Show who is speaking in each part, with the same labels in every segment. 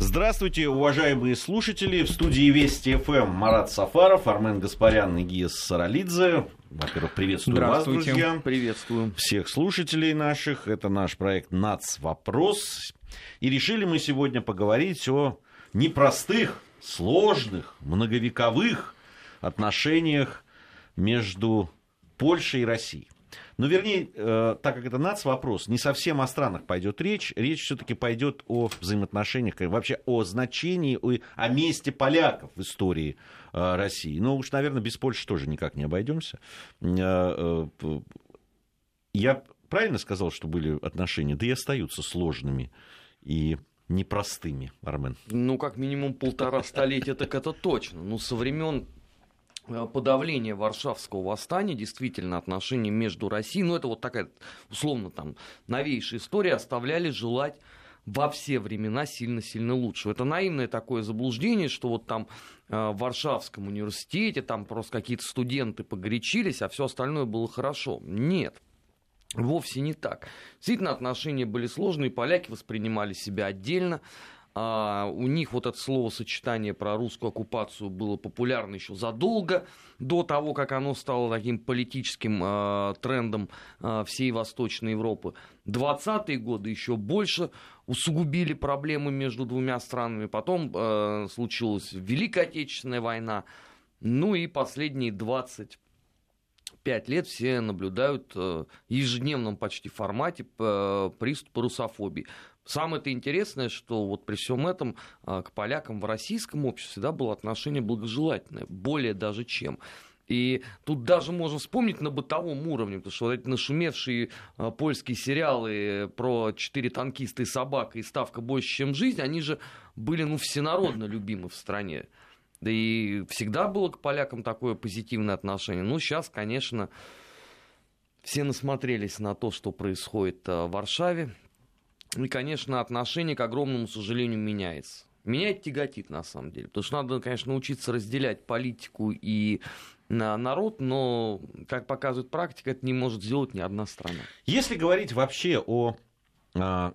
Speaker 1: Здравствуйте, уважаемые слушатели. В студии Вести ФМ Марат Сафаров, Армен Гаспарян и Гия Саралидзе. Во-первых, приветствую вас, друзья.
Speaker 2: Приветствую.
Speaker 1: Всех слушателей наших. Это наш проект «Нац. Вопрос». И решили мы сегодня поговорить о непростых, сложных, многовековых отношениях между Польшей и Россией. Но вернее, э, так как это вопрос, не совсем о странах пойдет речь. Речь все-таки пойдет о взаимоотношениях, вообще о значении, о, о месте поляков в истории э, России. Ну уж, наверное, без Польши тоже никак не обойдемся. Э, э, я правильно сказал, что были отношения? Да и остаются сложными и непростыми, Армен.
Speaker 2: Ну, как минимум полтора столетия, так это точно. Ну, со времен подавление Варшавского восстания, действительно, отношения между Россией, ну, это вот такая, условно, там, новейшая история, оставляли желать во все времена сильно-сильно лучше. Это наивное такое заблуждение, что вот там э, в Варшавском университете там просто какие-то студенты погорячились, а все остальное было хорошо. Нет. Вовсе не так. Действительно, отношения были сложные, поляки воспринимали себя отдельно, а, у них вот это словосочетание про русскую оккупацию было популярно еще задолго до того, как оно стало таким политическим а, трендом а, всей Восточной Европы. 20-е годы еще больше усугубили проблемы между двумя странами. Потом а, случилась Великая Отечественная война. Ну и последние 20 пять лет все наблюдают в ежедневном почти формате приступ русофобии. Самое-то интересное, что вот при всем этом а, к полякам в российском обществе всегда было отношение благожелательное, более даже чем. И тут даже можно вспомнить на бытовом уровне, потому что вот эти нашумевшие а, польские сериалы про четыре танкиста и собака и ставка больше, чем жизнь, они же были ну, всенародно любимы в стране. Да и всегда было к полякам такое позитивное отношение. Ну, сейчас, конечно, все насмотрелись на то, что происходит а, в Варшаве. И, конечно, отношение, к огромному сожалению, меняется. Менять тяготит, на самом деле. Потому что надо, конечно, научиться разделять политику и народ, но, как показывает практика, это не может сделать ни одна страна.
Speaker 1: Если говорить вообще о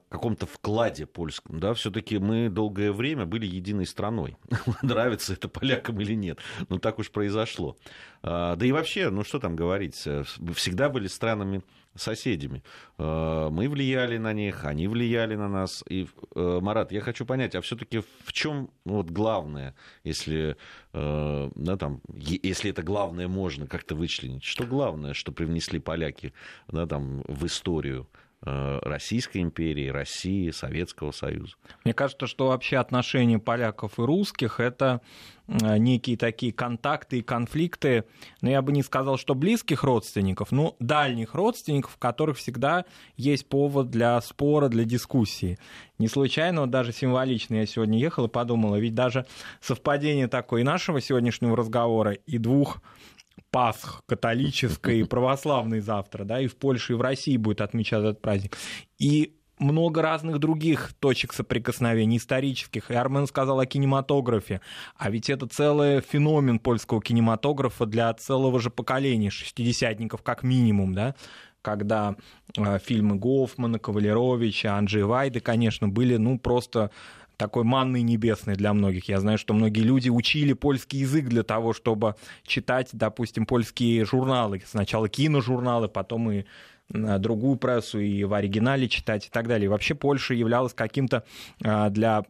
Speaker 1: каком-то вкладе польском, да, все-таки мы долгое время были единой страной. Нравится это полякам или нет, но так уж произошло. А, да и вообще, ну что там говорить, э, всегда были странами соседями. А, мы влияли на них, они влияли на нас. И, э, Марат, я хочу понять, а все-таки в чем вот главное, если, э, да, там, если это главное можно как-то вычленить? Что главное, что привнесли поляки да, там, в историю? Э, Российской империи, России, Советского Союза.
Speaker 3: Мне кажется, что вообще отношения поляков и русских это э, некие такие контакты и конфликты, но я бы не сказал, что близких родственников, но дальних родственников, в которых всегда есть повод для спора, для дискуссии. Не случайно, вот даже символично я сегодня ехал и подумал, ведь даже совпадение такое и нашего сегодняшнего разговора, и двух Пасх католической и православной завтра, да, и в Польше, и в России будет отмечать этот праздник. И много разных других точек соприкосновений исторических. И Армен сказал о кинематографе. А ведь это целый феномен польского кинематографа для целого же поколения, шестидесятников как минимум, да, когда э, фильмы Гофмана, Кавалеровича, Анджей Вайды, конечно, были, ну, просто такой манной небесной для многих. Я знаю, что многие люди учили польский язык для того, чтобы читать, допустим, польские журналы. Сначала киножурналы, потом и другую прессу, и в оригинале читать и так далее. И вообще Польша являлась каким-то а, для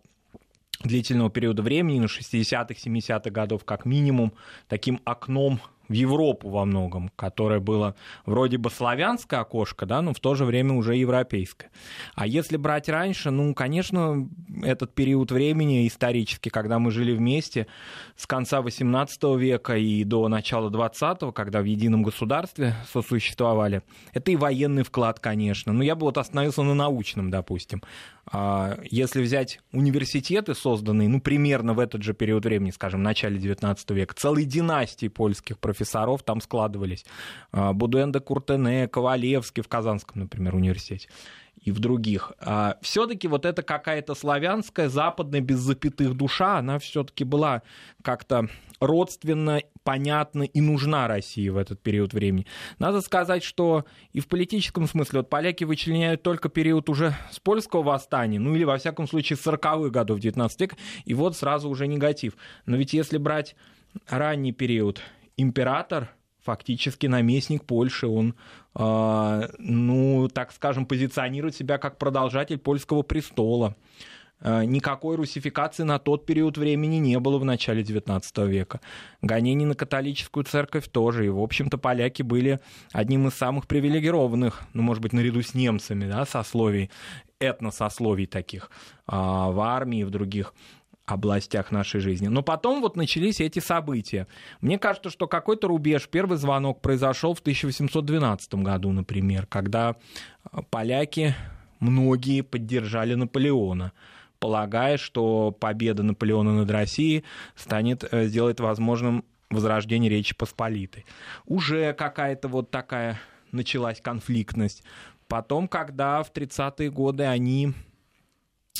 Speaker 3: длительного периода времени, на 60-х, 70-х годов как минимум, таким окном в Европу во многом, которое было вроде бы славянское окошко, да, но в то же время уже европейское. А если брать раньше, ну, конечно, этот период времени исторически, когда мы жили вместе с конца XVIII века и до начала XX, когда в едином государстве сосуществовали, это и военный вклад, конечно. Но я бы вот остановился на научном, допустим. А, если взять университеты, созданные, ну, примерно в этот же период времени, скажем, в начале XIX века, целые династии польских профессоров, профессоров там складывались. А, Будуэнда Куртене, Ковалевский в Казанском, например, университете и в других. А все-таки вот эта какая-то славянская, западная, без запятых душа, она все-таки была как-то родственна, понятна и нужна России в этот период времени. Надо сказать, что и в политическом смысле вот поляки вычленяют только период уже с польского восстания, ну или во всяком случае с 40-х годов 19 века, и вот сразу уже негатив. Но ведь если брать ранний период, император фактически наместник Польши, он, э, ну, так скажем, позиционирует себя как продолжатель польского престола. Э, никакой русификации на тот период времени не было в начале XIX века. Гонений на католическую церковь тоже. И, в общем-то, поляки были одним из самых привилегированных, ну, может быть, наряду с немцами, да, сословий, этносословий таких а, в армии и в других областях нашей жизни. Но потом вот начались эти события. Мне кажется, что какой-то рубеж, первый звонок произошел в 1812 году, например, когда поляки многие поддержали Наполеона полагая, что победа Наполеона над Россией станет, э, сделать возможным возрождение Речи Посполитой. Уже какая-то вот такая началась конфликтность. Потом, когда в 30-е годы они,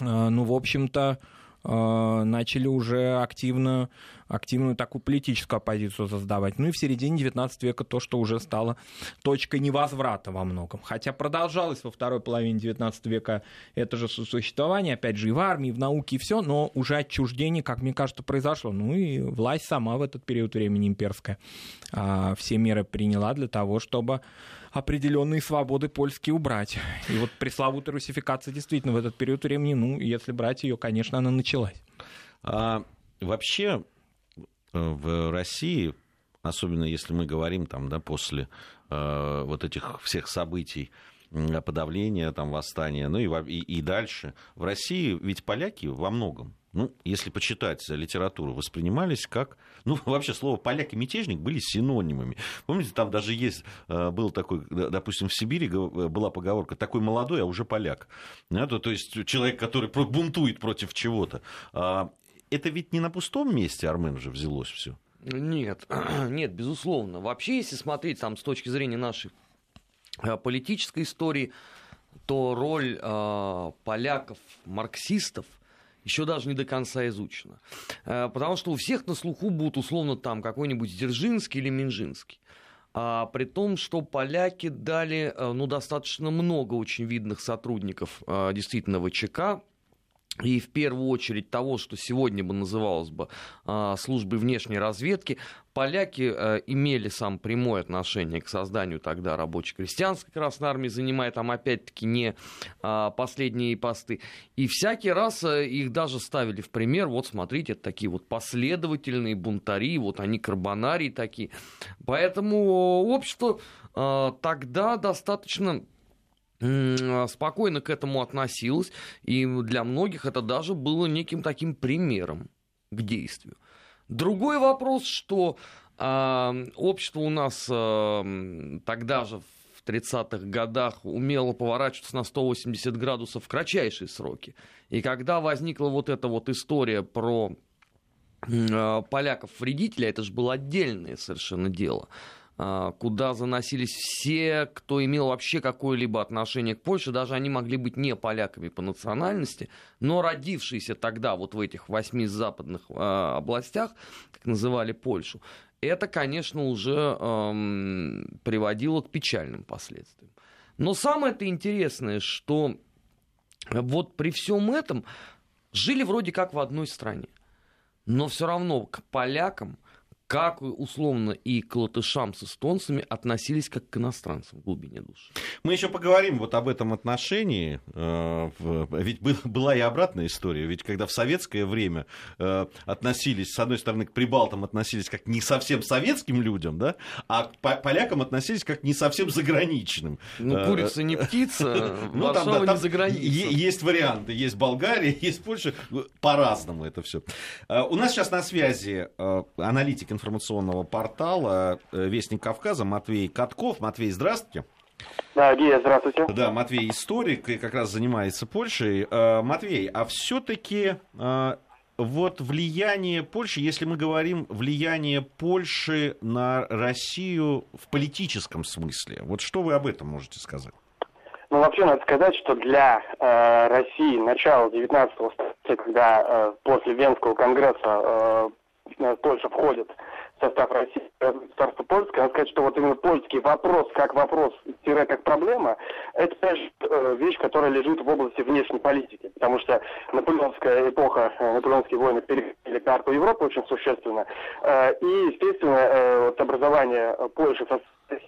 Speaker 3: э, ну, в общем-то, э, начали уже активно активную такую политическую оппозицию создавать. Ну и в середине 19 века то, что уже стало точкой невозврата во многом. Хотя продолжалось во второй половине 19 века это же существование, опять же, и в армии, и в науке, и все, но уже отчуждение, как мне кажется, произошло. Ну и власть сама в этот период времени имперская а, все меры приняла для того, чтобы определенные свободы польские убрать. И вот пресловутая русификация действительно в этот период времени, ну, если брать ее, конечно, она началась.
Speaker 1: А, вообще, в России, особенно если мы говорим там, да, после э, вот этих всех событий, подавления, там, восстания, ну и, и, и дальше. В России ведь поляки во многом, ну, если почитать литературу, воспринимались как... Ну, вообще, слово «поляк» и «мятежник» были синонимами. Помните, там даже есть, э, был такой, допустим, в Сибири была поговорка «такой молодой, а уже поляк». Это, то есть человек, который бунтует против чего-то. А, это ведь не на пустом месте, Армен, же взялось все.
Speaker 2: Нет, нет, безусловно. Вообще, если смотреть там с точки зрения нашей э, политической истории, то роль э, поляков, марксистов еще даже не до конца изучена. Э, потому что у всех на слуху будут условно там какой-нибудь Дзержинский или Минжинский. А, при том, что поляки дали э, ну, достаточно много очень видных сотрудников э, действительно ВЧК, и в первую очередь того, что сегодня бы называлось бы а, службой внешней разведки, поляки а, имели сам прямое отношение к созданию тогда рабоче-крестьянской Красной Армии, занимая там опять-таки не а, последние посты. И всякий раз их даже ставили в пример, вот смотрите, это такие вот последовательные бунтари, вот они карбонарии такие. Поэтому общество тогда достаточно а, спокойно к этому относилась, и для многих это даже было неким таким примером к действию. Другой вопрос, что э, общество у нас э, тогда же в 30-х годах умело поворачиваться на 180 градусов в кратчайшие сроки. И когда возникла вот эта вот история про э, поляков-вредителя, это же было отдельное совершенно дело. А, куда заносились все, кто имел вообще какое-либо отношение к Польше, даже они могли быть не поляками по национальности, но родившиеся тогда вот в этих восьми западных э, областях, как называли Польшу, это, конечно, уже эм, приводило к печальным последствиям. Но самое-то интересное, что вот при всем этом жили вроде как в одной стране, но все равно к полякам как условно и к латышам с эстонцами относились как к иностранцам в глубине души.
Speaker 1: Мы еще поговорим вот об этом отношении. Э, ведь была и обратная история. Ведь когда в советское время э, относились, с одной стороны, к прибалтам относились как не совсем советским людям, да, а к полякам относились как не совсем заграничным.
Speaker 2: Ну, э, курица не птица, ну, там, да, там не заграница.
Speaker 1: Есть варианты. Есть Болгария, есть Польша. По-разному это все. У нас сейчас на связи аналитик информационного портала э, «Вестник Кавказа» Матвей Катков. Матвей, здравствуйте.
Speaker 4: Да, Гия, здравствуйте.
Speaker 1: Да, Матвей историк и как раз занимается Польшей. Э, Матвей, а все-таки э, вот влияние Польши, если мы говорим влияние Польши на Россию в политическом смысле, вот что вы об этом можете сказать?
Speaker 4: Ну, вообще, надо сказать, что для э, России начало 19 столетия, когда э, после Венского конгресса э, Польша входит состав России, государство польское, надо сказать, что вот именно польский вопрос, как вопрос, тире как проблема, это конечно, э, вещь, которая лежит в области внешней политики, потому что наполеонская эпоха, э, наполеонские войны перекрыли карту Европы очень существенно, э, и, естественно, вот образование Польши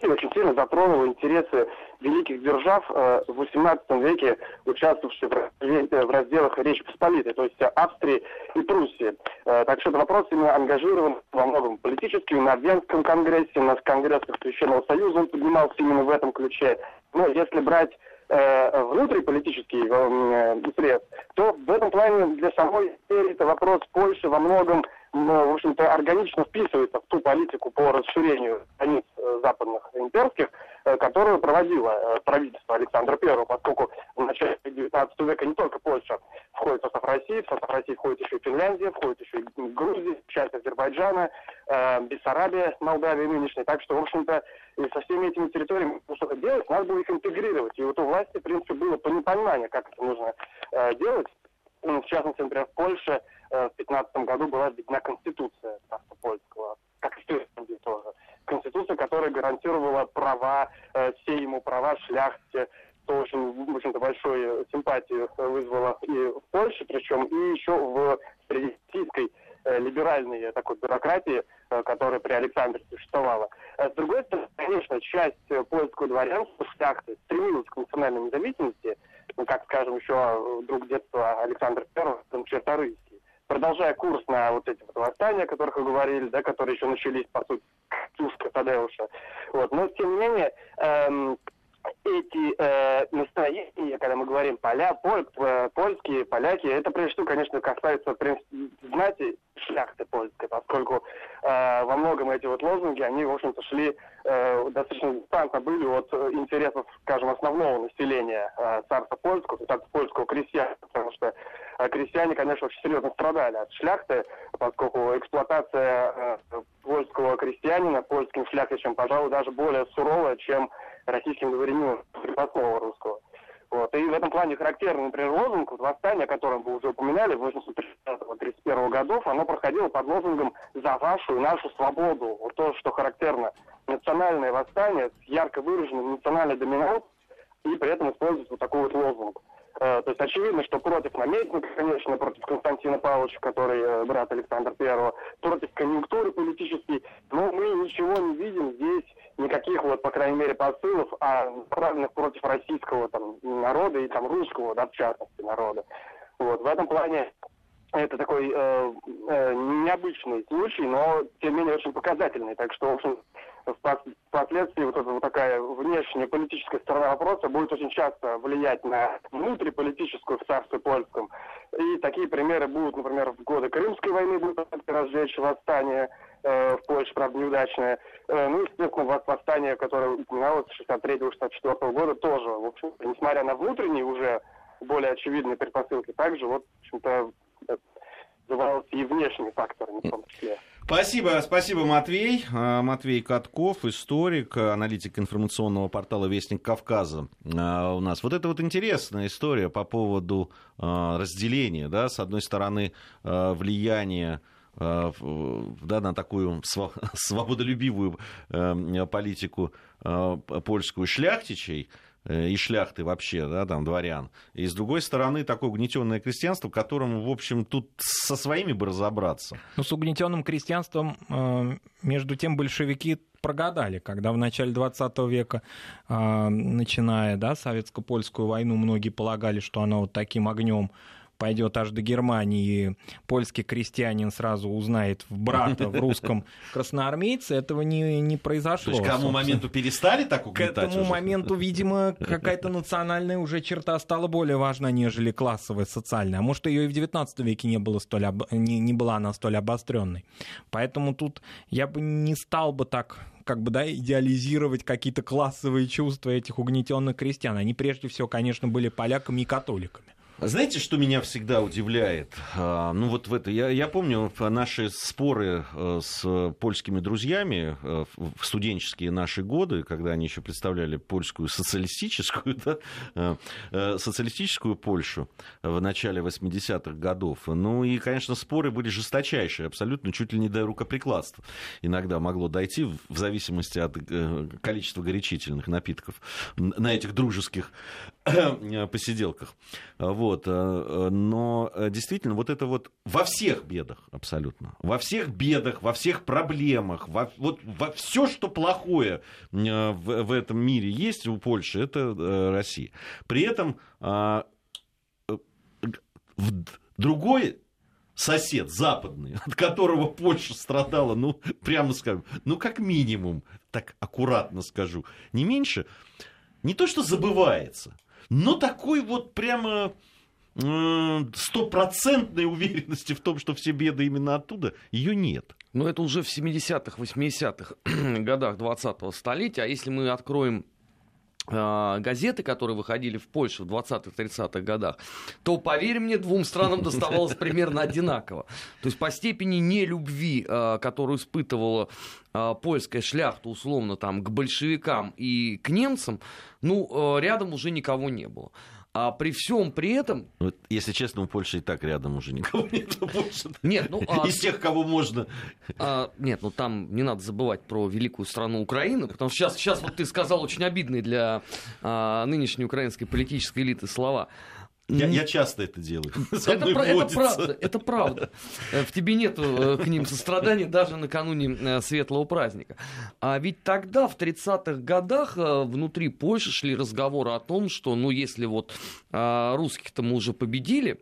Speaker 4: Россия очень сильно затронула интересы великих держав в XVIII веке, участвовавших в разделах Речи Посполитой, то есть Австрии и Пруссии. Так что этот вопрос именно ангажирован во многом политически, на Венском конгрессе, на конгрессах Священного Союза он поднимался именно в этом ключе. Но если брать э, внутриполитический э, срез, то в этом плане для самой империи это вопрос Польши во многом в общем-то, органично вписывается в ту политику по расширению границ э, западных имперских, э, которую проводило э, правительство Александра I, поскольку в начале XIX века не только Польша входит в состав России, в состав России входит еще Финляндия, входит еще Грузия, часть Азербайджана, Бессарабия, Молдавия нынешняя. Так что, в общем-то, со всеми этими территориями что-то делать, надо было их интегрировать. И вот у власти, в принципе, было понимание, как это нужно делать. Ну, в частности, например, в Польше в 2015 году была введена Конституция царства как и в Финляндии тоже. Конституция, которая гарантировала права, э, все ему права шляхте, что очень, в общем-то, большую симпатию вызвало и в Польше, причем и еще в среди российской э, либеральной такой бюрократии, которая при Александре существовала. С другой стороны, конечно, часть польского дворянства, шляхты, стремилась к национальной независимости, ну, как, скажем, еще друг детства Александр I, там, Черторыйский продолжая курс на вот эти вот восстания, о которых вы говорили, да, которые еще начались, по сути, Тушка Тадеуша. Вот. Но, тем не менее, эм, эти э, настроения, когда мы говорим поля, поль, э, польские, поляки, это прежде всего, конечно, касается знати шляхты польской, поскольку э, во многом эти вот лозунги, они, в общем-то, шли э, достаточно дистантно были от интересов, скажем, основного населения э, царства польского, царства польского крестьян, потому что э, крестьяне, конечно, очень серьезно страдали от шляхты, поскольку эксплуатация э, польского крестьянина польским шляхтичем, пожалуй, даже более суровая, чем российским дворянином крепостного русского. Вот. И в этом плане характерный, например, лозунг, вот восстание, о котором вы уже упоминали, 1931 годов, оно проходило под лозунгом «За вашу и нашу свободу». Вот то, что характерно. Национальное восстание с ярко выраженным национальной доминантом, и при этом используется вот такой вот лозунг. Э, то есть очевидно, что против наместника, конечно, против Константина Павловича, который э, брат Александра I, против конъюнктуры политической, но мы ничего не видим здесь, никаких вот, по крайней мере, посылов, а направленных против российского там, народа и там русского, да, в частности, народа. Вот, в этом плане это такой э, э, необычный случай, но тем не менее очень показательный. Так что, в общем, впоследствии вот эта вот такая внешняя политическая сторона вопроса будет очень часто влиять на внутриполитическую в царстве польском. И такие примеры будут, например, в годы Крымской войны будет разжечь восстание э, в Польше, правда, неудачное. Э, ну, естественно, восстание, которое упоминалось с 63-64 года, тоже, в общем несмотря на внутренние уже более очевидные предпосылки, также, вот, в общем-то, называлось и внешние факторы, в том числе.
Speaker 1: Спасибо, спасибо, Матвей. А, Матвей Катков, историк, аналитик информационного портала «Вестник Кавказа» а, у нас. Вот это вот интересная история по поводу а, разделения, да, с одной стороны, влияния да, на такую свободолюбивую политику польскую шляхтичей, и шляхты вообще, да, там, дворян. И с другой стороны, такое угнетенное крестьянство, которому, в общем, тут со своими бы разобраться.
Speaker 3: Ну, с угнетенным крестьянством, э, между тем, большевики прогадали, когда в начале 20 века, э, начиная да, советско-польскую войну, многие полагали, что она вот таким огнем пойдет аж до Германии, польский крестьянин сразу узнает в брата в русском красноармейце, этого не, не произошло.
Speaker 1: То есть к тому моменту перестали так угнетать?
Speaker 3: К этому уже? моменту, видимо, какая-то национальная уже черта стала более важна, нежели классовая, социальная. А может, ее и в 19 веке не, было столь об... не, не была она столь обостренной. Поэтому тут я бы не стал бы так как бы, да, идеализировать какие-то классовые чувства этих угнетенных крестьян. Они прежде всего, конечно, были поляками и католиками.
Speaker 1: Знаете, что меня всегда удивляет? А, ну вот в это, я, я помню наши споры э, с польскими друзьями э, в студенческие наши годы, когда они еще представляли польскую социалистическую, да, э, социалистическую Польшу в начале 80-х годов. Ну и, конечно, споры были жесточайшие, абсолютно чуть ли не до рукоприкладства. Иногда могло дойти в зависимости от количества горячительных напитков на этих дружеских посиделках. Вот. Э, э, но э, действительно, вот это вот во всех бедах абсолютно, во всех бедах, во всех проблемах, во, вот во все, что плохое в, в этом мире есть у Польши, это Россия. При этом в другой сосед западный, от которого Польша страдала, ну, прямо скажем, ну, как минимум, так аккуратно скажу, не меньше, не то что забывается, но такой вот прямо стопроцентной уверенности в том, что все беды именно оттуда, ее нет.
Speaker 2: Но это уже в 70-х, 80-х годах 20-го столетия. А если мы откроем газеты, которые выходили в Польше в 20-30-х годах, то, поверь мне, двум странам доставалось примерно одинаково. То есть по степени нелюбви, а, которую испытывала а, польская шляхта, условно, там, к большевикам и к немцам, ну, рядом уже никого не было. А при всем при этом...
Speaker 1: Вот, если честно, у Польши и так рядом уже никого нет. Больше.
Speaker 2: Нет, ну... А...
Speaker 1: Из тех, кого можно...
Speaker 2: А, нет, ну там не надо забывать про великую страну Украины, потому что сейчас, сейчас вот ты сказал очень обидные для а, нынешней украинской политической элиты слова.
Speaker 1: Я, я часто это делаю.
Speaker 2: Это, про, это правда, это правда. Э, в тебе нет э, к ним сострадания даже накануне э, светлого праздника. А ведь тогда, в 30-х годах, внутри Польши шли разговоры о том, что, ну, если вот русских-то мы уже победили,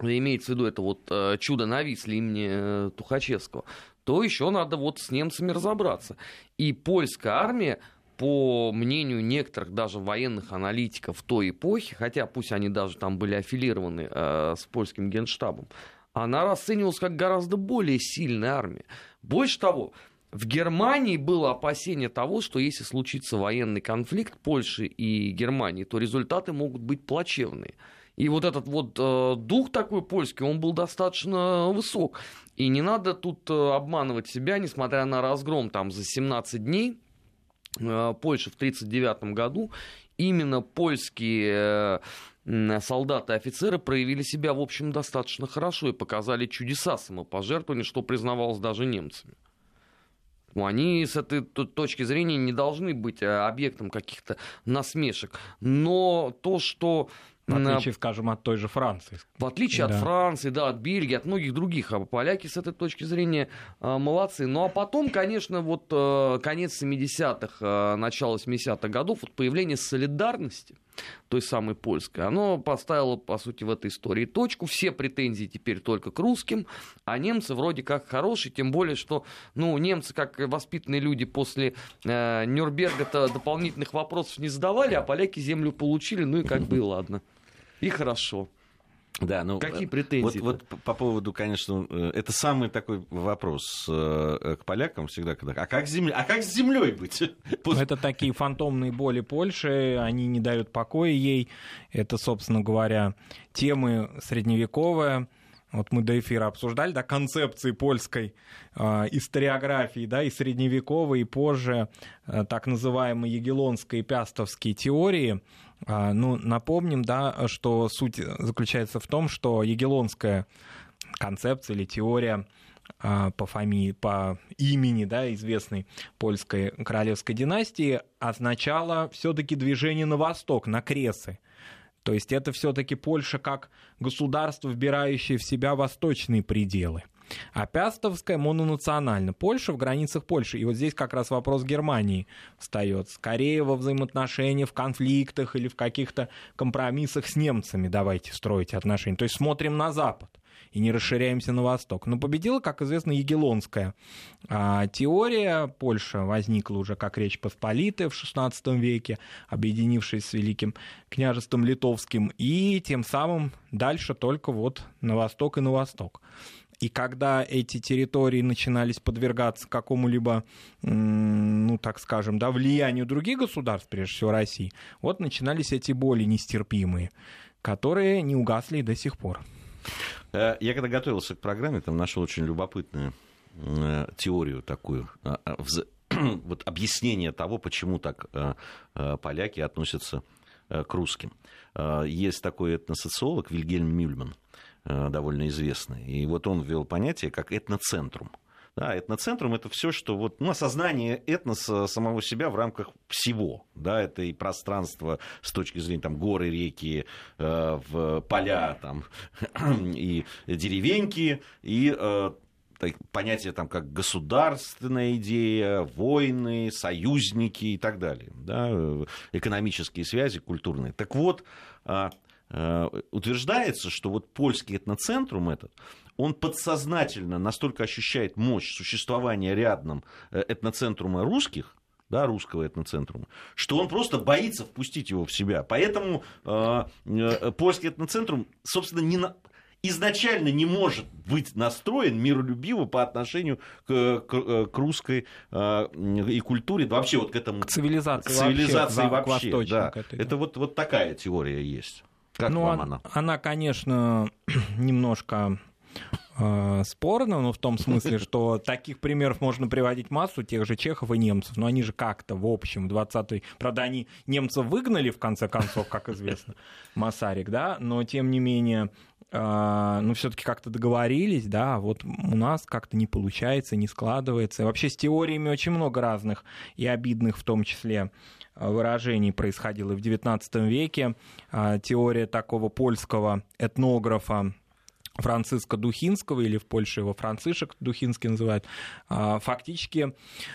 Speaker 2: имеется в виду это вот чудо на Висле имени Тухачевского, то еще надо вот с немцами разобраться. И польская армия по мнению некоторых даже военных аналитиков той эпохи, хотя пусть они даже там были аффилированы э, с польским генштабом, она расценивалась как гораздо более сильная армия. Больше того, в Германии было опасение того, что если случится военный конфликт Польши и Германии, то результаты могут быть плачевные. И вот этот вот э, дух такой польский, он был достаточно высок. И не надо тут э, обманывать себя, несмотря на разгром там за 17 дней, Польши в 1939 году именно польские э, солдаты и офицеры проявили себя, в общем, достаточно хорошо и показали чудеса самопожертвования, что признавалось даже немцами. Ну, они с этой точки зрения не должны быть э, объектом каких-то насмешек. Но то, что
Speaker 3: в отличие, скажем, от той же Франции.
Speaker 2: В отличие да. от Франции, да, от Бельгии, от многих других. А поляки с этой точки зрения э, молодцы. Ну а потом, конечно, вот э, конец 70-х, э, начало 70-х годов, вот появление солидарности, той самой польской, оно поставило, по сути, в этой истории точку. Все претензии теперь только к русским, а немцы вроде как хорошие, тем более, что, ну, немцы, как воспитанные люди после э, Нюрнберга-то дополнительных вопросов не задавали, а поляки землю получили, ну и как бы и ладно. И хорошо.
Speaker 1: Да, ну,
Speaker 2: Какие претензии?
Speaker 1: Вот, вот по поводу, конечно, э, это самый такой вопрос э, к полякам всегда, когда, а как, земля, а как с землей быть?
Speaker 3: Это такие фантомные боли Польши, они не дают покоя ей. Это, собственно говоря, темы средневековые. Вот мы до эфира обсуждали, да, концепции польской э, историографии, да, и средневековой, и позже э, так называемой егелонской и пястовской теории, а, ну, напомним, да, что суть заключается в том, что егелонская концепция или теория по фамилии, по имени, да, известной польской королевской династии означала все-таки движение на восток, на Кресы. То есть это все-таки Польша как государство, вбирающее в себя восточные пределы – а Пястовская мононациональна. Польша в границах Польши. И вот здесь как раз вопрос Германии встает. Скорее во взаимоотношения, в конфликтах или в каких-то компромиссах с немцами давайте строить отношения. То есть смотрим на Запад и не расширяемся на восток. Но победила, как известно, Егелонская а, теория. Польша возникла уже как Речь Посполитая в XVI веке, объединившись с Великим княжеством Литовским, и тем самым дальше только вот на восток и на восток. И когда эти территории начинались подвергаться какому-либо, ну, так скажем, да, влиянию других государств, прежде всего России, вот начинались эти боли нестерпимые которые не угасли до сих пор.
Speaker 1: Э, я когда готовился к программе, там нашел очень любопытную э, теорию такую, а, а, вот объяснение того, почему так э, поляки относятся к русским. Есть такой этносоциолог Вильгельм Мюльман, довольно известный, и вот он ввел понятие как этноцентрум. Да, этноцентрум это все, что вот, ну, осознание этноса самого себя в рамках всего. Да, это и пространство с точки зрения там, горы, реки, э, в поля, там, и деревеньки, и э, понятие там как государственная идея, войны, союзники и так далее, да, экономические связи, культурные. Так вот, э, э, утверждается, что вот польский этноцентрум этот, он подсознательно настолько ощущает мощь существования рядом э, этноцентрума русских, да, русского этноцентрума, что он просто боится впустить его в себя. Поэтому э, э, польский этноцентрум, собственно, не на, изначально не может быть настроен миролюбиво по отношению к, к, э, к русской э, и культуре, вообще вот к этому...
Speaker 3: К цивилизации, к
Speaker 1: цивилизации вообще. вообще да. Это вот, вот такая теория есть. Как
Speaker 3: ну,
Speaker 1: вам она?
Speaker 3: Она, конечно, немножко э, спорно, но в том смысле, что таких примеров можно приводить массу, тех же чехов и немцев, но они же как-то, в общем, 20-й... Правда, они немцев выгнали, в конце концов, как известно, Масарик, да, но, тем не менее, э, ну, все-таки как-то договорились, да, а вот у нас как-то не получается, не складывается. И вообще с теориями очень много разных и обидных в том числе выражений происходило в XIX веке. Э, теория такого польского этнографа Франциска Духинского, или в Польше его Францишек Духинский называют, а, фактически,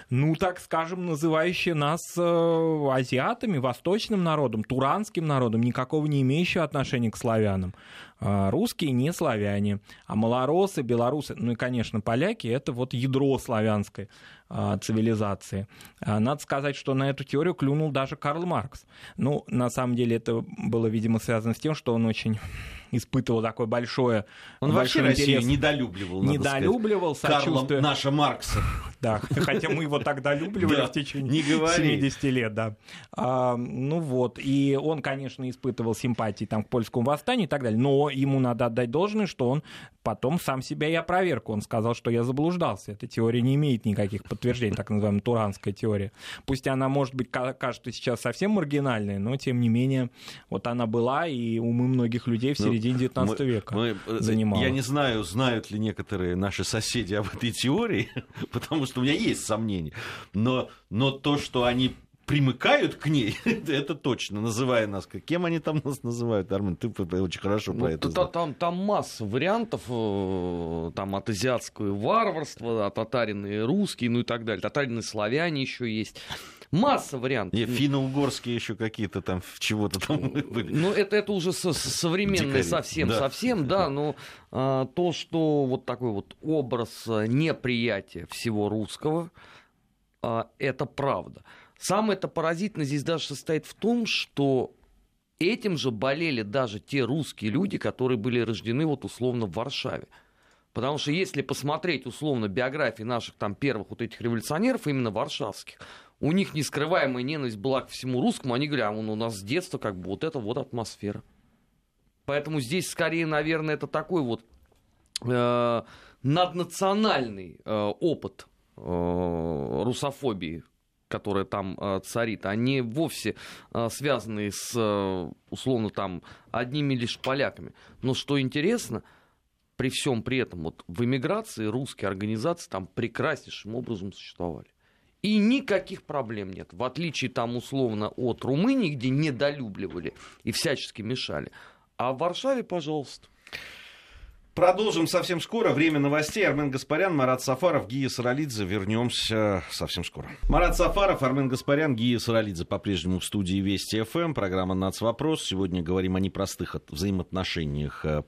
Speaker 3: ну, так скажем, называющие нас э, азиатами, восточным народом, туранским народом, никакого не имеющего отношения к славянам. А, русские не славяне, а малоросы, белорусы, ну и, конечно, поляки, это вот ядро славянской а, цивилизации. Надо сказать, что на эту теорию клюнул даже Карл Маркс. Ну, на самом деле это было, видимо, связано с тем, что он очень испытывал такое большое...
Speaker 1: Он вообще Россию недолюбливал,
Speaker 3: Недолюбливал,
Speaker 1: сказать. сочувствие. Карла наша Маркса.
Speaker 3: Да, хотя мы его тогда любливали в течение 70 лет, да. А, ну вот, и он, конечно, испытывал симпатии там, к польскому восстанию и так далее, но ему надо отдать должное, что он потом сам себя и опроверг. Он сказал, что я заблуждался. Эта теория не имеет никаких подтверждений, так называемая туранская теория. Пусть она, может быть, кажется сейчас совсем маргинальной, но, тем не менее, вот она была, и умы многих людей в ну, середине 19 мы, века мы, э, занимала.
Speaker 1: Я не знаю, знают ли некоторые наши соседи об этой теории, потому что у меня есть сомнения. Но, но то, что они примыкают к ней, это точно, называя нас. Кем они там нас называют, Армен? Ты очень хорошо ну, про это
Speaker 2: знаешь. Там, там масса вариантов, э, там от азиатского варварства, от татарины русские, ну и так далее. Татарины славяне еще есть. Масса вариантов.
Speaker 1: Нет, финно-угорские еще какие-то там чего-то там были.
Speaker 2: Ну, это, это уже со, современные совсем, да. совсем, да, но а, то, что вот такой вот образ неприятия всего русского, а, это правда. Самое это поразительное здесь даже состоит в том, что этим же болели даже те русские люди, которые были рождены вот условно в Варшаве. Потому что если посмотреть условно биографии наших там первых вот этих революционеров, именно варшавских, у них нескрываемая ненависть была к всему русскому, они говорят, а у нас с детства как бы вот это вот атмосфера. Поэтому здесь скорее, наверное, это такой вот э, наднациональный э, опыт э, русофобии, которая там э, царит, они вовсе э, связаны с, э, условно, там, одними лишь поляками. Но что интересно, при всем при этом, вот в эмиграции русские организации там прекраснейшим образом существовали. И никаких проблем нет. В отличие там условно от Румынии, где недолюбливали и всячески мешали. А в Варшаве, пожалуйста.
Speaker 1: Продолжим совсем скоро. Время новостей. Армен Гаспарян, Марат Сафаров, Гия Саралидзе. Вернемся совсем скоро. Марат Сафаров, Армен Гаспарян, Гия Саралидзе по-прежнему в студии Вести ФМ. Программа «Нацвопрос». Сегодня говорим о непростых взаимоотношениях Э,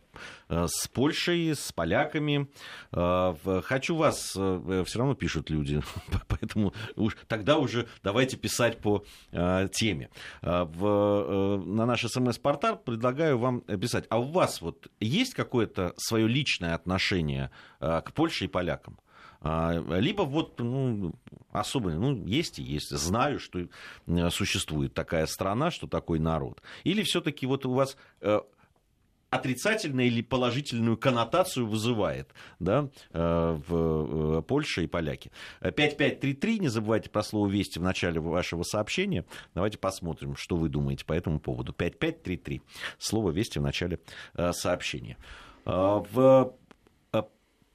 Speaker 1: с Польшей, с поляками. Э, хочу вас, э, все равно пишут люди, поэтому уж, тогда уже давайте писать по теме. В, на наш смс-портал предлагаю вам писать. А у вас вот есть какое-то свое личное отношение к Польше и полякам? Либо вот ну, особое, ну, есть и есть, знаю, что существует такая страна, что такой народ. Или все-таки вот у вас отрицательную или положительную коннотацию вызывает да, э, в Польше и поляки. 5533, не забывайте про слово «Вести» в начале вашего сообщения. Давайте посмотрим, что вы думаете по этому поводу. 5533, слово «Вести» в начале сообщения. В,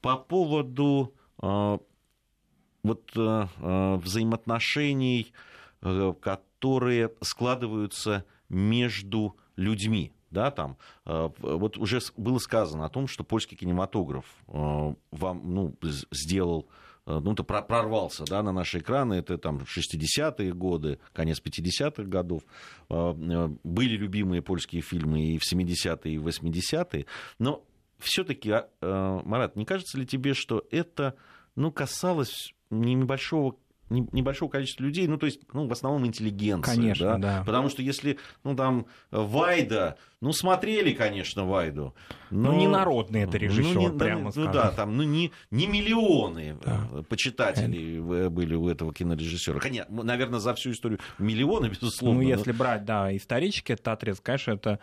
Speaker 1: по поводу вот взаимоотношений, которые складываются между людьми. Да, там, э, вот уже было сказано о том, что польский кинематограф э, вам ну, сделал э, ну, то прорвался да, на наши экраны, это там 60-е годы, конец 50-х годов. Были любимые польские фильмы и в 70-е, и в 80-е. Но все-таки, а, Марат, не кажется ли тебе, что это ну, касалось небольшого небольшого количества людей, ну, то есть, ну, в основном интеллигенция.
Speaker 3: Конечно, да.
Speaker 1: да. Потому что если, ну, там, Вайда, ну, смотрели, конечно, Вайду.
Speaker 3: Но... Ну, не народный это режиссер, ну, не, прямо
Speaker 1: ну,
Speaker 3: скажем.
Speaker 1: Ну, да, там, ну, не, не миллионы да. почитателей это... были у этого кинорежиссера. Конечно, наверное, за всю историю миллионы, безусловно.
Speaker 3: Ну, если но... брать, да, исторически этот отрез, конечно, это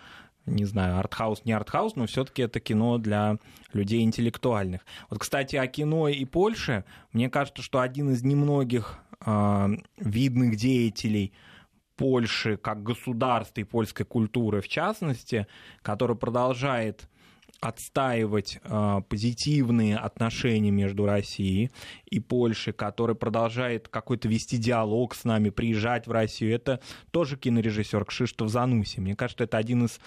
Speaker 3: не знаю, артхаус, не артхаус, но все-таки это кино для людей интеллектуальных. Вот, кстати, о кино и Польше, мне кажется, что один из немногих э, видных деятелей Польши как государства и польской культуры в частности, который продолжает отстаивать э, позитивные отношения между Россией и Польшей, который продолжает какой-то вести диалог с нами, приезжать в Россию. Это тоже кинорежиссер Кшиштоф Зануси. Мне кажется, это один из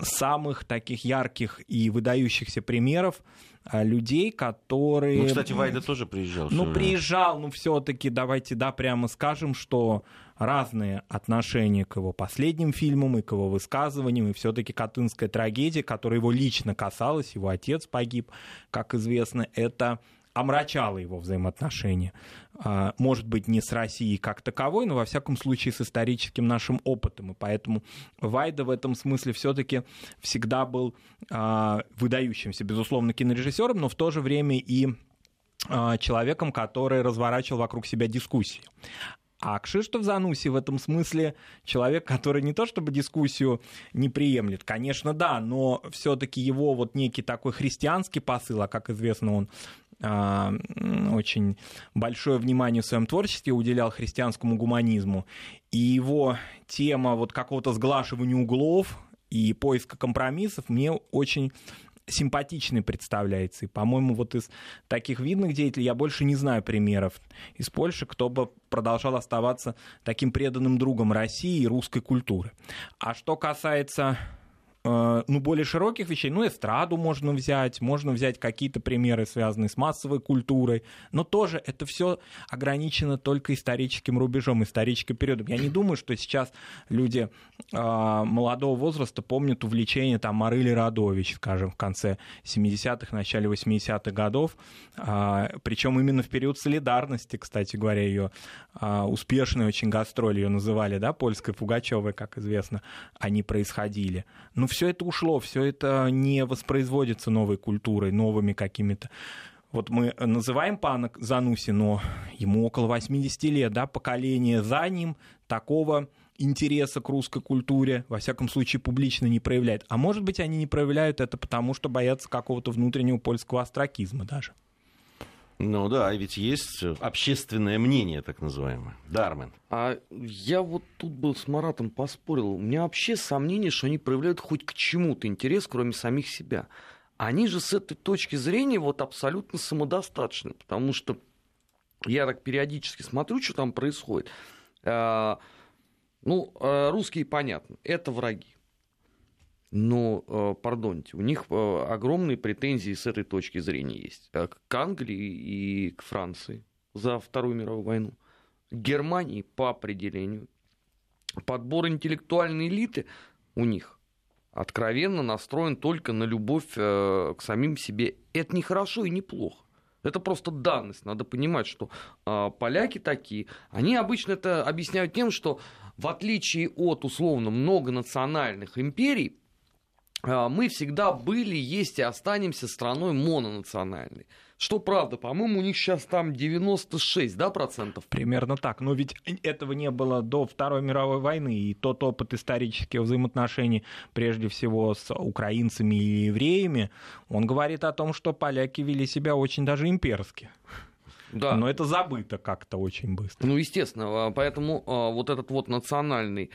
Speaker 3: самых таких ярких и выдающихся примеров а, людей, которые... Ну,
Speaker 1: кстати, Вайда тоже приезжал.
Speaker 3: Ну, приезжал, но все-таки давайте, да, прямо скажем, что разные отношения к его последним фильмам и к его высказываниям, и все-таки Катынская трагедия, которая его лично касалась, его отец погиб, как известно, это омрачало его взаимоотношения. А, может быть, не с Россией как таковой, но во всяком случае с историческим нашим опытом. И поэтому Вайда в этом смысле все-таки всегда был а, выдающимся, безусловно, кинорежиссером, но в то же время и а, человеком, который разворачивал вокруг себя дискуссии. А Кшиштов Зануси в этом смысле человек, который не то чтобы дискуссию не приемлет, конечно, да, но все-таки его вот некий такой христианский посыл, а как известно, он а, очень большое внимание в своем творчестве уделял христианскому гуманизму. И его тема вот какого-то сглашивания углов и поиска компромиссов мне очень симпатичный представляется. И, по-моему, вот из таких видных деятелей я больше не знаю примеров из Польши, кто бы продолжал оставаться таким преданным другом России и русской культуры. А что касается ну, более широких вещей, ну, эстраду можно взять, можно взять какие-то примеры, связанные с массовой культурой, но тоже это все ограничено только историческим рубежом, историческим периодом. Я не думаю, что сейчас люди э, молодого возраста помнят увлечение там Марыли Радович, скажем, в конце 70-х, начале 80-х годов, э, причем именно в период солидарности, кстати говоря, ее э, успешные очень гастроли ее называли, да, польской Пугачевой, как известно, они происходили. Ну, все это ушло, все это не воспроизводится новой культурой, новыми какими-то вот мы называем пана Зануси, но ему около 80 лет, да, поколение за ним такого интереса к русской культуре, во всяком случае, публично не проявляет. А может быть, они не проявляют это потому, что боятся какого-то внутреннего польского астракизма даже.
Speaker 1: Ну да, ведь есть общественное мнение, так называемое. Дармен.
Speaker 2: А я вот тут был с Маратом поспорил. У меня вообще сомнение, что они проявляют хоть к чему-то интерес, кроме самих себя. Они же с этой точки зрения вот абсолютно самодостаточны, потому что я так периодически смотрю, что там происходит. А, ну, а, русские, понятно, это враги. Но, э, пардоньте, у них э, огромные претензии с этой точки зрения есть. Э, к Англии и к Франции за Вторую мировую войну. Германии по определению. Подбор интеллектуальной элиты у них откровенно настроен только на любовь к самим себе. Это не хорошо и не плохо. Это просто данность. Надо понимать, что поляки такие, они обычно это объясняют тем, что в отличие от условно многонациональных империй, мы всегда были, есть и останемся страной мононациональной. Что правда, по-моему, у них сейчас там 96, да, процентов?
Speaker 3: Примерно так. Но ведь этого не было до Второй мировой войны. И тот опыт исторических взаимоотношений, прежде всего с украинцами и евреями, он говорит о том, что поляки вели себя очень даже имперски. Да. Но это забыто как-то очень быстро.
Speaker 2: Ну, естественно. А, поэтому а, вот этот вот национальный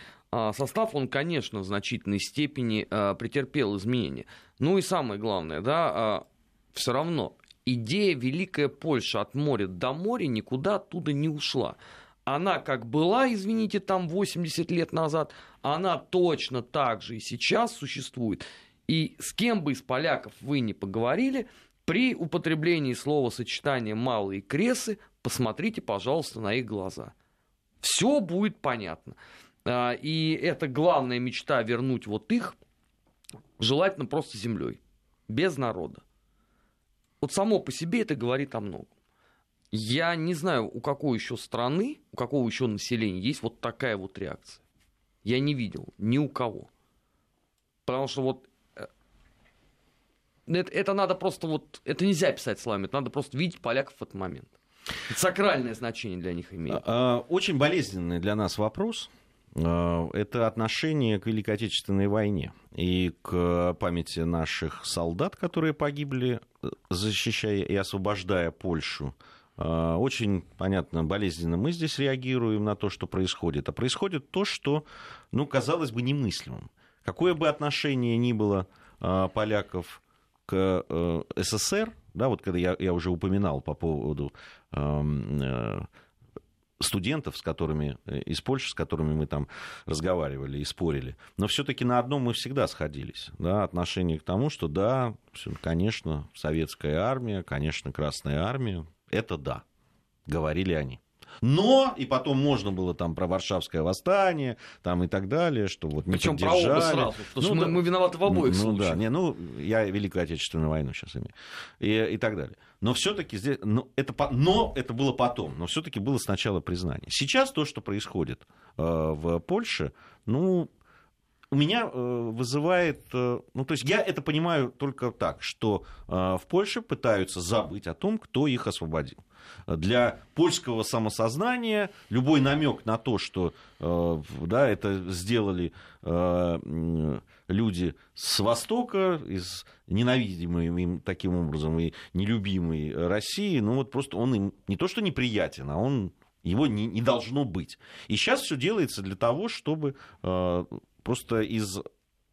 Speaker 2: состав, он, конечно, в значительной степени претерпел изменения. Ну и самое главное, да, все равно идея Великая Польша от моря до моря никуда оттуда не ушла. Она как была, извините, там 80 лет назад, она точно так же и сейчас существует. И с кем бы из поляков вы не поговорили, при употреблении словосочетания «малые кресы» посмотрите, пожалуйста, на их глаза. Все будет понятно. А, и это главная мечта вернуть вот их, желательно просто землей, без народа. Вот само по себе это говорит о многом. Я не знаю, у какой еще страны, у какого еще населения есть вот такая вот реакция. Я не видел ни у кого. Потому что вот это, это надо просто вот, это нельзя писать словами, это надо просто видеть поляков в этот момент. Это сакральное значение для них имеет.
Speaker 1: А, а, очень болезненный для нас вопрос. А, это отношение к Великой Отечественной войне и к памяти наших солдат, которые погибли, защищая и освобождая Польшу. Очень, понятно, болезненно мы здесь реагируем на то, что происходит. А происходит то, что, ну, казалось бы, немыслимым. Какое бы отношение ни было поляков к э, СССР, да, вот когда я, я уже упоминал по поводу э, студентов, с которыми, э, из Польши, с которыми мы там разговаривали и спорили. Но все-таки на одном мы всегда сходились. Да, отношение к тому, что да, конечно, советская армия, конечно, Красная армия, это да, говорили они. Но, и потом можно было там про Варшавское восстание, там и так далее, что вот не
Speaker 2: Причем
Speaker 1: поддержали.
Speaker 2: про оба сразу, потому ну, что да, мы, мы виноваты в обоих
Speaker 1: ну,
Speaker 2: случаях.
Speaker 1: Да, не, ну, я Великую Отечественную войну сейчас имею. И, и так далее. Но все-таки здесь, ну, это, но это было потом, но все-таки было сначала признание. Сейчас то, что происходит э, в Польше, ну, у меня э, вызывает, э, ну то есть я это понимаю только так, что э, в Польше пытаются забыть о том, кто их освободил. Для польского самосознания любой намек на то, что да, это сделали люди с Востока, из ненавидимой им таким образом и нелюбимой России, ну вот просто он им не то что неприятен, а он его не, не должно быть. И сейчас все делается для того, чтобы просто из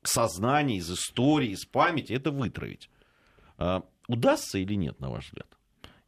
Speaker 1: сознания, из истории, из памяти это вытравить. А, удастся или нет, на ваш взгляд?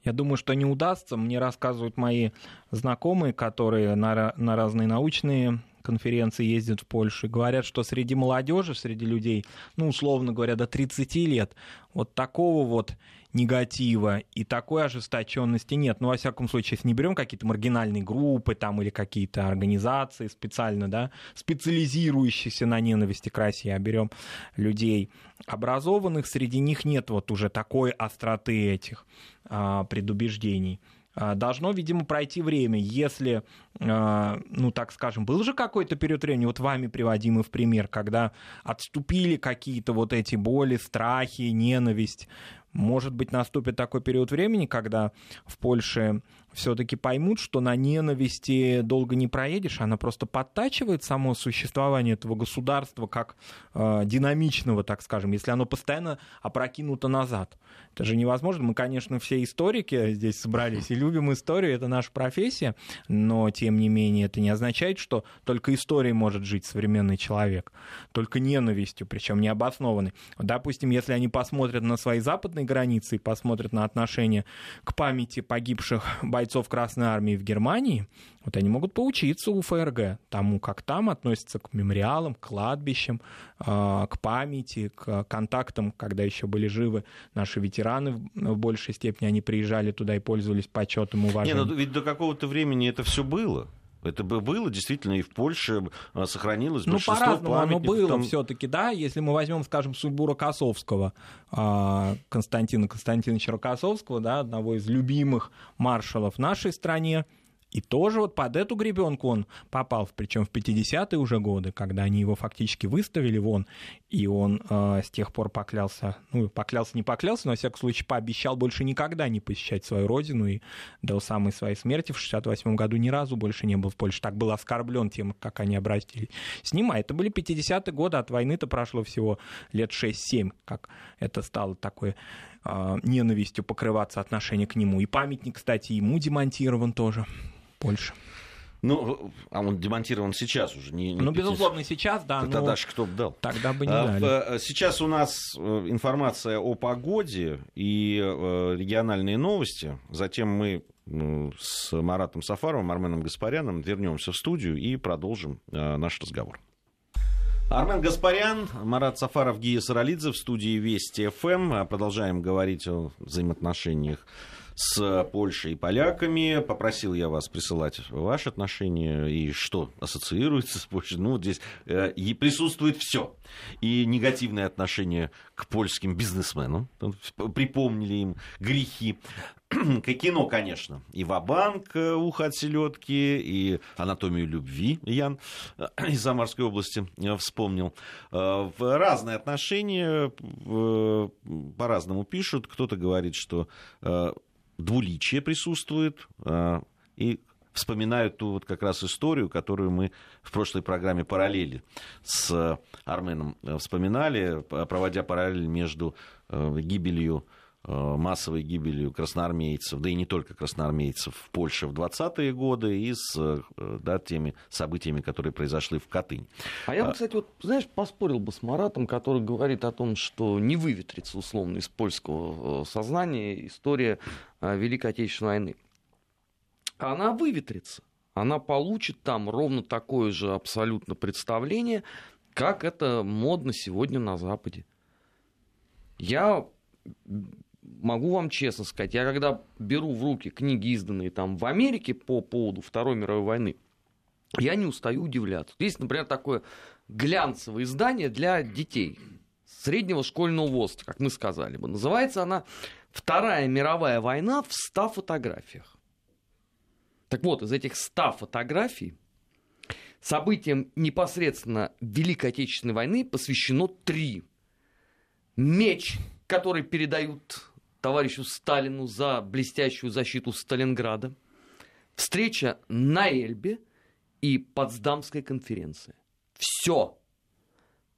Speaker 3: Я думаю, что не удастся. Мне рассказывают мои знакомые, которые на, на разные научные конференции ездят в Польшу, и говорят, что среди молодежи, среди людей, ну, условно говоря, до 30 лет, вот такого вот негатива и такой ожесточенности нет. Ну, во всяком случае, если не берем какие-то маргинальные группы там или какие-то организации специально, да, специализирующиеся на ненависти к России, а берем людей образованных, среди них нет вот уже такой остроты этих а, предубеждений а, должно, видимо, пройти время. Если, а, ну, так скажем, был же какой-то период времени, вот вами приводимый в пример, когда отступили какие-то вот эти боли, страхи, ненависть, может быть, наступит такой период времени, когда в Польше все-таки поймут, что на ненависти долго не проедешь, она просто подтачивает само существование этого государства как э, динамичного, так скажем, если оно постоянно опрокинуто назад. Это же невозможно. Мы, конечно, все историки здесь собрались и любим историю, это наша профессия, но, тем не менее, это не означает, что только историей может жить современный человек, только ненавистью, причем необоснованной. Допустим, если они посмотрят на свои западные границы и посмотрят на отношение к памяти погибших бойцов Красной Армии в Германии, вот они могут поучиться у ФРГ тому, как там относятся к мемориалам, к кладбищам, а, к памяти, к контактам, когда еще были живы наши ветераны в большей степени, они приезжали туда и пользовались почетом, уважением.
Speaker 1: Не, ну ведь до какого-то времени это все было. Это бы было действительно и в Польше а, сохранилось
Speaker 3: ну, по-разному оно было там... все-таки, да. Если мы возьмем, скажем, судьбу Рокоссовского, а, Константина Константиновича Рокоссовского, да, одного из любимых маршалов в нашей стране, И тоже вот под эту гребенку он попал, причем в 50-е уже годы, когда они его фактически выставили вон, и он э, с тех пор поклялся, ну, поклялся, не поклялся, но, во всяком случае, пообещал больше никогда не посещать свою родину, и до самой своей смерти в 68 году ни разу больше не был в Польше. Так был оскорблен тем, как они обратились с ним, а это были 50-е годы, от войны-то прошло всего лет 6-7, как это стало такой э, ненавистью покрываться отношение к нему. И памятник, кстати, ему демонтирован тоже. Польша.
Speaker 1: Ну, а он демонтирован сейчас уже. Не,
Speaker 3: не ну, безусловно, сейчас, да.
Speaker 1: но тогда же кто бы дал.
Speaker 3: Тогда бы не а, дали.
Speaker 1: Э, сейчас у нас э, информация о погоде и э, региональные новости. Затем мы с Маратом Сафаровым, Арменом Гаспаряном вернемся в студию и продолжим наш разговор. Армен Гаспарян, Марат Сафаров, Гия Саралидзе в студии Вести ФМ. Продолжаем говорить о взаимоотношениях с Польшей и поляками. Попросил я вас присылать ваши отношения и что ассоциируется с Польшей. Ну, вот здесь э, и присутствует все. И негативное отношение к польским бизнесменам. Припомнили им грехи. Кино, конечно. И Вабанк, э, ухо от селедки, и анатомию любви Ян э, из Самарской области вспомнил. В разные отношения по-разному пишут. Кто-то говорит, что двуличие присутствует, а, и вспоминают ту вот как раз историю, которую мы в прошлой программе «Параллели» с Арменом э, вспоминали, проводя параллель между э, гибелью массовой гибелью красноармейцев, да и не только красноармейцев в Польше в 20-е годы и с да, теми событиями, которые произошли в Катынь.
Speaker 2: А я бы, кстати, вот, знаешь, поспорил бы с Маратом, который говорит о том, что не выветрится условно из польского сознания история Э, Великой Отечественной войны. Она выветрится. Она получит там ровно такое же абсолютно представление, как это модно сегодня на Западе. Я могу вам честно сказать, я когда беру в руки книги, изданные там в Америке по поводу Второй мировой войны, я не устаю удивляться. Есть, например, такое глянцевое издание для детей среднего школьного возраста, как мы сказали бы. Называется она Вторая мировая война в 100 фотографиях. Так вот, из этих 100 фотографий событиям непосредственно Великой Отечественной войны посвящено три. Меч, который передают товарищу Сталину за блестящую защиту Сталинграда, встреча на Эльбе и Потсдамская конференция. Все.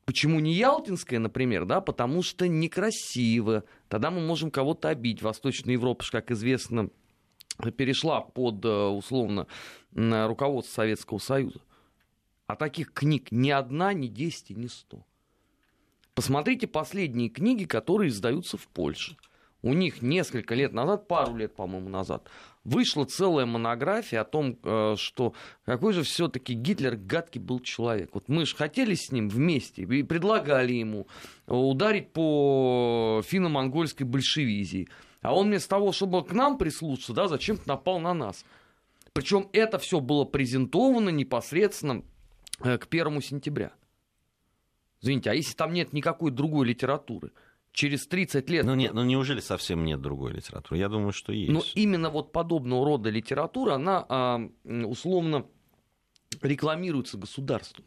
Speaker 2: Почему не Ялтинская, например, да? Потому что некрасиво. Тогда мы можем кого-то обидеть. Восточная Европа, как известно, перешла под, э, условно, руководство Советского Союза. А таких книг ни одна, ни десять ни сто. Посмотрите последние книги, которые издаются в Польше. У них несколько лет назад, пару лет, по-моему, назад, вышла целая монография о том, э, что какой же все-таки Гитлер гадкий был человек. Вот мы же хотели с ним вместе и предлагали ему ударить по финно-монгольской большевизии. А он вместо того, чтобы к нам прислушаться, да, зачем-то напал на нас. Причем это все было презентовано непосредственно э, к первому сентября. Извините, а если там нет никакой другой литературы? Через 30 лет...
Speaker 1: Ну, нет, ну неужели совсем нет другой литературы? Я думаю, что есть.
Speaker 2: Но именно вот подобного рода литература, она а, условно рекламируется государством.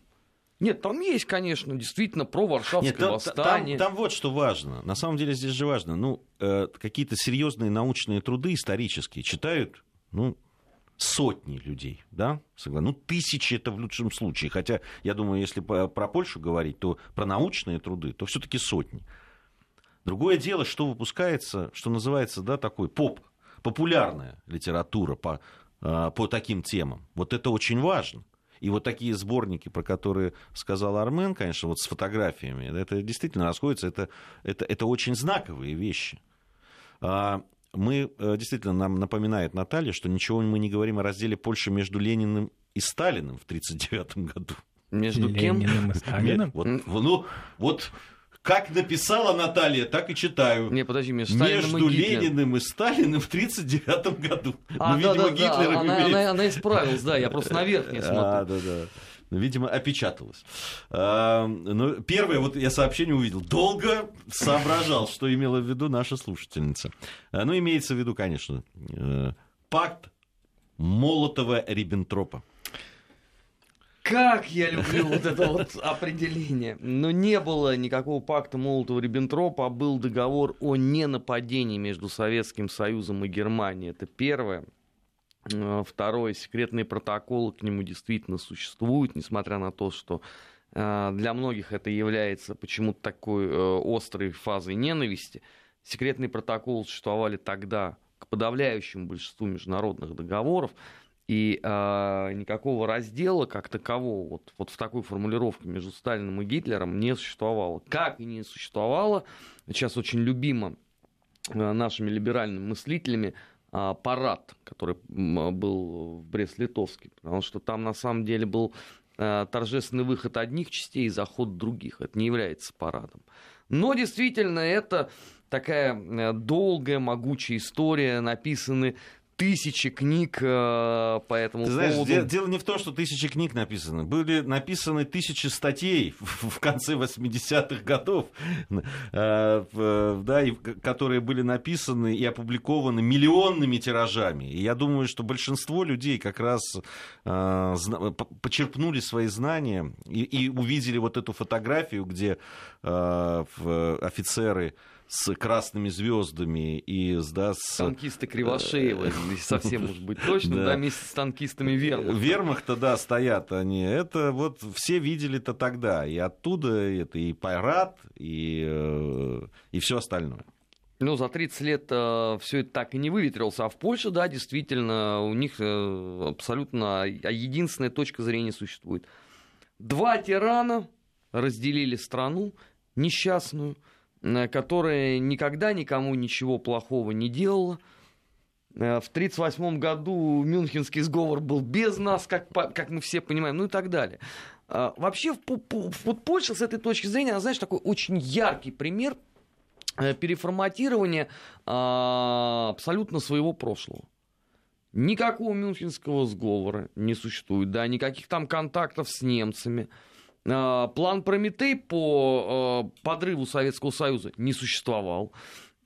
Speaker 2: Нет, там есть, конечно, действительно про Варшавское Нет, там, восстание.
Speaker 1: Там, там вот что важно. На самом деле здесь же важно. Ну, э, какие-то серьезные научные труды исторические читают, ну, сотни людей, да, ну, тысячи это в лучшем случае. Хотя, я думаю, если про Польшу говорить, то про научные труды, то все-таки сотни. Другое дело, что выпускается, что называется, да, такой поп, популярная литература по, а, по таким темам. Вот это очень важно. И вот такие сборники, про которые сказал Армен, конечно, вот с фотографиями, это действительно расходится, это, это, это очень знаковые вещи. А, мы, э, действительно, нам напоминает Наталья, что ничего мы не говорим о разделе Польши между Лениным и Сталиным в 1939 году.
Speaker 2: Между кем?
Speaker 3: Лениным и Сталиным?
Speaker 1: Вот, ну, вот как написала Наталья, так и читаю.
Speaker 2: Не, подожди, между,
Speaker 1: между и Лениным и Сталиным в 1939 году.
Speaker 2: А, ну, да, видимо, да, Гитлер да, она, она, она исправилась, да, я просто наверх не смотрю. А,
Speaker 1: да, да. Ну, видимо, опечаталась. А, ну, первое, вот я сообщение увидел. Долго соображал, что имела в виду наша слушательница. А, ну, имеется в виду, конечно, э, пакт Молотова-Риббентропа.
Speaker 2: Как я люблю вот это вот определение. Но не было никакого пакта Молотова-Риббентропа, а был договор о ненападении между Советским Союзом и Германией. Это первое. Э, второе, секретные протоколы к нему действительно существуют, несмотря на то, что э, для многих это является почему-то такой э, острой фазой ненависти. Секретные протоколы существовали тогда к подавляющему большинству международных договоров, и э, никакого раздела как такового вот, вот в такой формулировке между Сталиным и Гитлером не существовало. Как и не существовало, сейчас очень любимо э, нашими либеральными мыслителями э, парад, который был в Брест-Литовске, потому что там на самом деле был э, торжественный выход одних частей и заход других. Это не является парадом. Но действительно это такая э, долгая, могучая история, написаны тысячи книг э, по этому
Speaker 1: Ты знаешь,
Speaker 2: поводу.
Speaker 1: Дело, дело не в том, что тысячи книг написаны. Были написаны тысячи статей в, конце 80-х годов, э, в, да, и, которые были написаны и опубликованы миллионными тиражами. И я думаю, что большинство людей как раз э, почерпнули свои знания и, и увидели вот эту фотографию, где э, офицеры с красными звездами и да, с...
Speaker 2: Танкисты Кривошеева, совсем может быть точно, да. вместе с танкистами Вермахта.
Speaker 1: Вермахта, да, стоят они. Это вот все видели-то тогда. И оттуда это и парад, и, э, и все остальное.
Speaker 2: Ну, за 30 лет э, все это так и не выветрилось. А в Польше, да, действительно, у них э, абсолютно единственная точка зрения существует. Два тирана разделили страну несчастную – Э, которая никогда никому ничего плохого не делала. Э, в 1938 году Мюнхенский сговор был без нас, как, как мы все понимаем, ну и так далее. Э, вообще, вот Польша с этой точки зрения, она, знаешь, такой очень яркий пример переформатирования абсолютно своего прошлого. Никакого Мюнхенского сговора не существует, да, никаких там контактов с немцами. А, план Прометей по а, подрыву Советского Союза не существовал.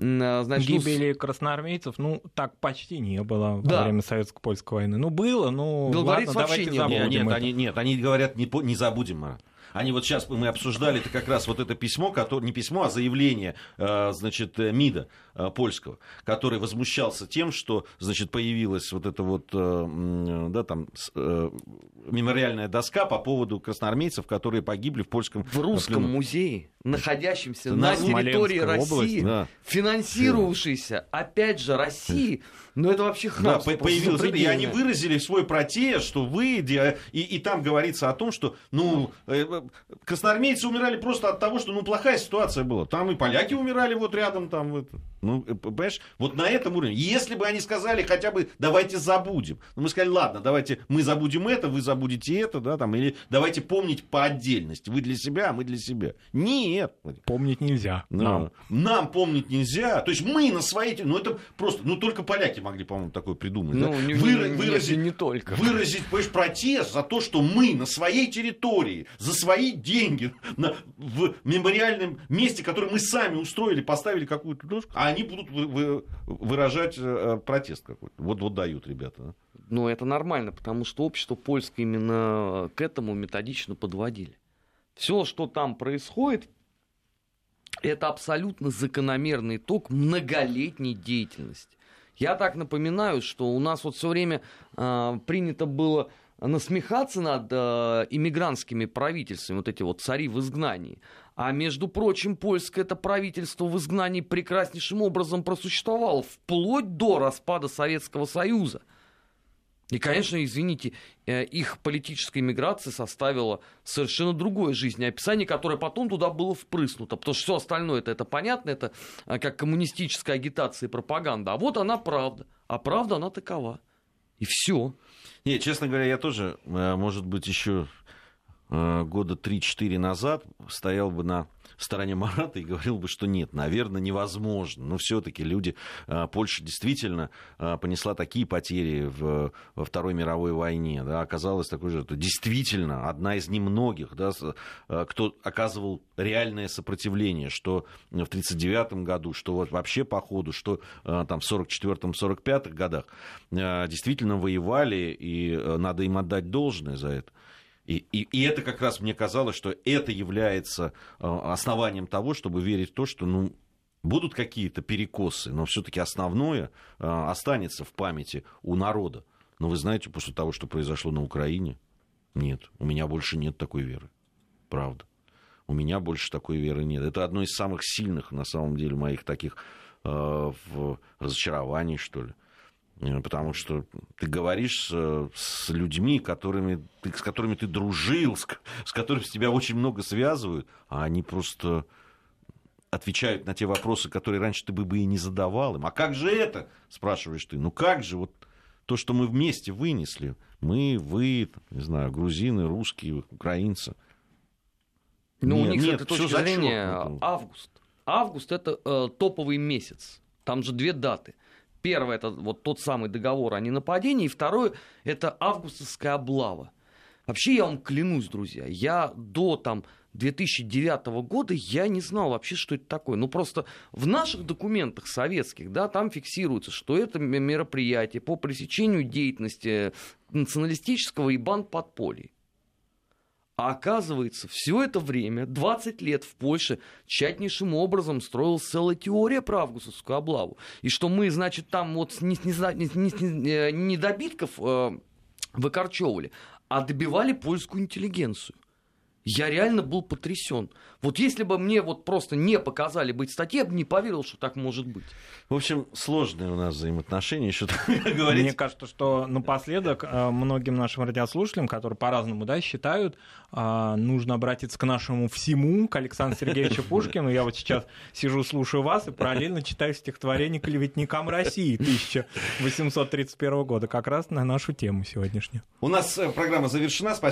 Speaker 3: А, значит, ну, Гибели ну, красноармейцев, ну, так почти не было да. во время Советско-Польской войны. Ну, было, ну, ладно, давайте не забудем
Speaker 1: нет, нет, они, нет, они говорят, не, не забудем, они вот сейчас мы обсуждали это как раз вот это письмо, которое, не письмо, а заявление, значит, МИДа польского, который возмущался тем, что, значит, появилась вот эта вот, да, там, мемориальная доска по поводу красноармейцев, которые погибли в польском
Speaker 2: В русском плену. музее, находящемся на, на территории России, область, да. финансировавшийся, опять же, России. Ну, это вообще
Speaker 1: храбство. Да, появилось это, и они выразили свой протест, что вы... И, и там говорится о том, что, ну, э, э, красноармейцы умирали просто от того, что, ну, плохая ситуация была. Там и поляки умирали вот рядом, там, это. Ну, э, понимаешь, вот на этом уровне. Если бы они сказали хотя бы, давайте забудем. Ну, мы сказали, ладно, давайте мы забудем это, вы забудете это, да, там, или давайте помнить по отдельности. Вы для себя, а мы для себя. Нет.
Speaker 3: Помнить нельзя.
Speaker 1: Да. Нам. Нам помнить нельзя. То есть мы на своей... Ну, это просто... Ну, только поляки могли, по-моему, такое придумать.
Speaker 2: Ну,
Speaker 1: да?
Speaker 2: не, Вы, не, выразить, не только.
Speaker 1: Выразить, понимаешь, протест за то, что мы на своей территории, за свои деньги, на, в мемориальном месте, которое мы сами устроили, поставили какую-то доску, а они будут вы, вы, выражать э, протест какой-то. Вот, вот дают ребята.
Speaker 2: Ну, это нормально, потому что общество польское именно к этому методично подводили. Все, что там происходит, это абсолютно закономерный итог многолетней деятельности. Я так напоминаю, что у нас вот все время э, принято было насмехаться над э, иммигрантскими правительствами, вот эти вот цари в изгнании. А между прочим, польское это правительство в изгнании прекраснейшим образом просуществовало вплоть до распада Советского Союза. И, конечно, извините, э, их политическая миграция составила совершенно другое жизнеописание, которое потом туда было впрыснуто. Потому что все остальное это, это понятно, это э, как коммунистическая агитация и пропаганда. А вот она правда. А правда она такова. И все.
Speaker 1: Не, честно говоря, я тоже, э, может быть, еще года 3-4 назад стоял бы на стороне Марата и говорил бы, что нет, наверное, невозможно. Но все-таки люди, э, Польша действительно э, понесла такие потери в, во Второй мировой войне, да, оказалось такой же, действительно одна из немногих, да, кто оказывал реальное сопротивление, что в 1939 году, что вот вообще по ходу, что там в 1944-1945 годах действительно воевали, и надо им отдать должное за это. И, и, и это как раз мне казалось, что это является э, основанием того, чтобы верить в то, что ну, будут какие-то перекосы, но все-таки основное э, останется в памяти у народа. Но вы знаете, после того, что произошло на Украине, нет, у меня больше нет такой веры. Правда. У меня больше такой веры нет. Это одно из самых сильных, на самом деле, моих таких э, разочарований, что ли. Э, потому что ты говоришь с, с людьми, которыми, ты, с которыми ты дружил, с, с которыми тебя очень много связывают, а они просто отвечают на те вопросы, которые раньше ты бы, бы и не задавал им. А как же это, спрашиваешь ты? Ну как же вот то, что мы вместе вынесли, мы, вы, не знаю, грузины, русские, украинцы.
Speaker 2: Ну, нет, у них нет, с этой точки зрения август. Август это э, топовый месяц. Там же две даты. Первое это вот тот самый договор о ненападении, и второе это августовская облава. Вообще я вам клянусь, друзья, я до там 2009 года я не знал вообще, что это такое. Ну, просто в наших документах советских, да, там фиксируется, что это мероприятие по пресечению деятельности националистического и банд подполья. А оказывается, все это время, 20 лет в Польше, тщательнейшим образом строилась целая теория про августовскую облаву. И что мы, значит, там вот э, не добитков э, выкорчевывали, а добивали польскую интеллигенцию. Я реально был потрясен. Вот если бы мне вот просто не показали быть статьи, я бы не поверил, что так может быть.
Speaker 1: В общем, сложные у нас взаимоотношения, еще
Speaker 3: говорить. Мне кажется, что напоследок э, многим нашим радиослушателям, которые по-разному да, считают, э, нужно обратиться к нашему всему, к Александру Сергеевичу Пушкину. Я вот сейчас сижу, слушаю вас и параллельно читаю стихотворение «Клеветникам России» 1831 года, как раз на нашу тему сегодняшнюю.
Speaker 1: У нас э, программа завершена. Спасибо.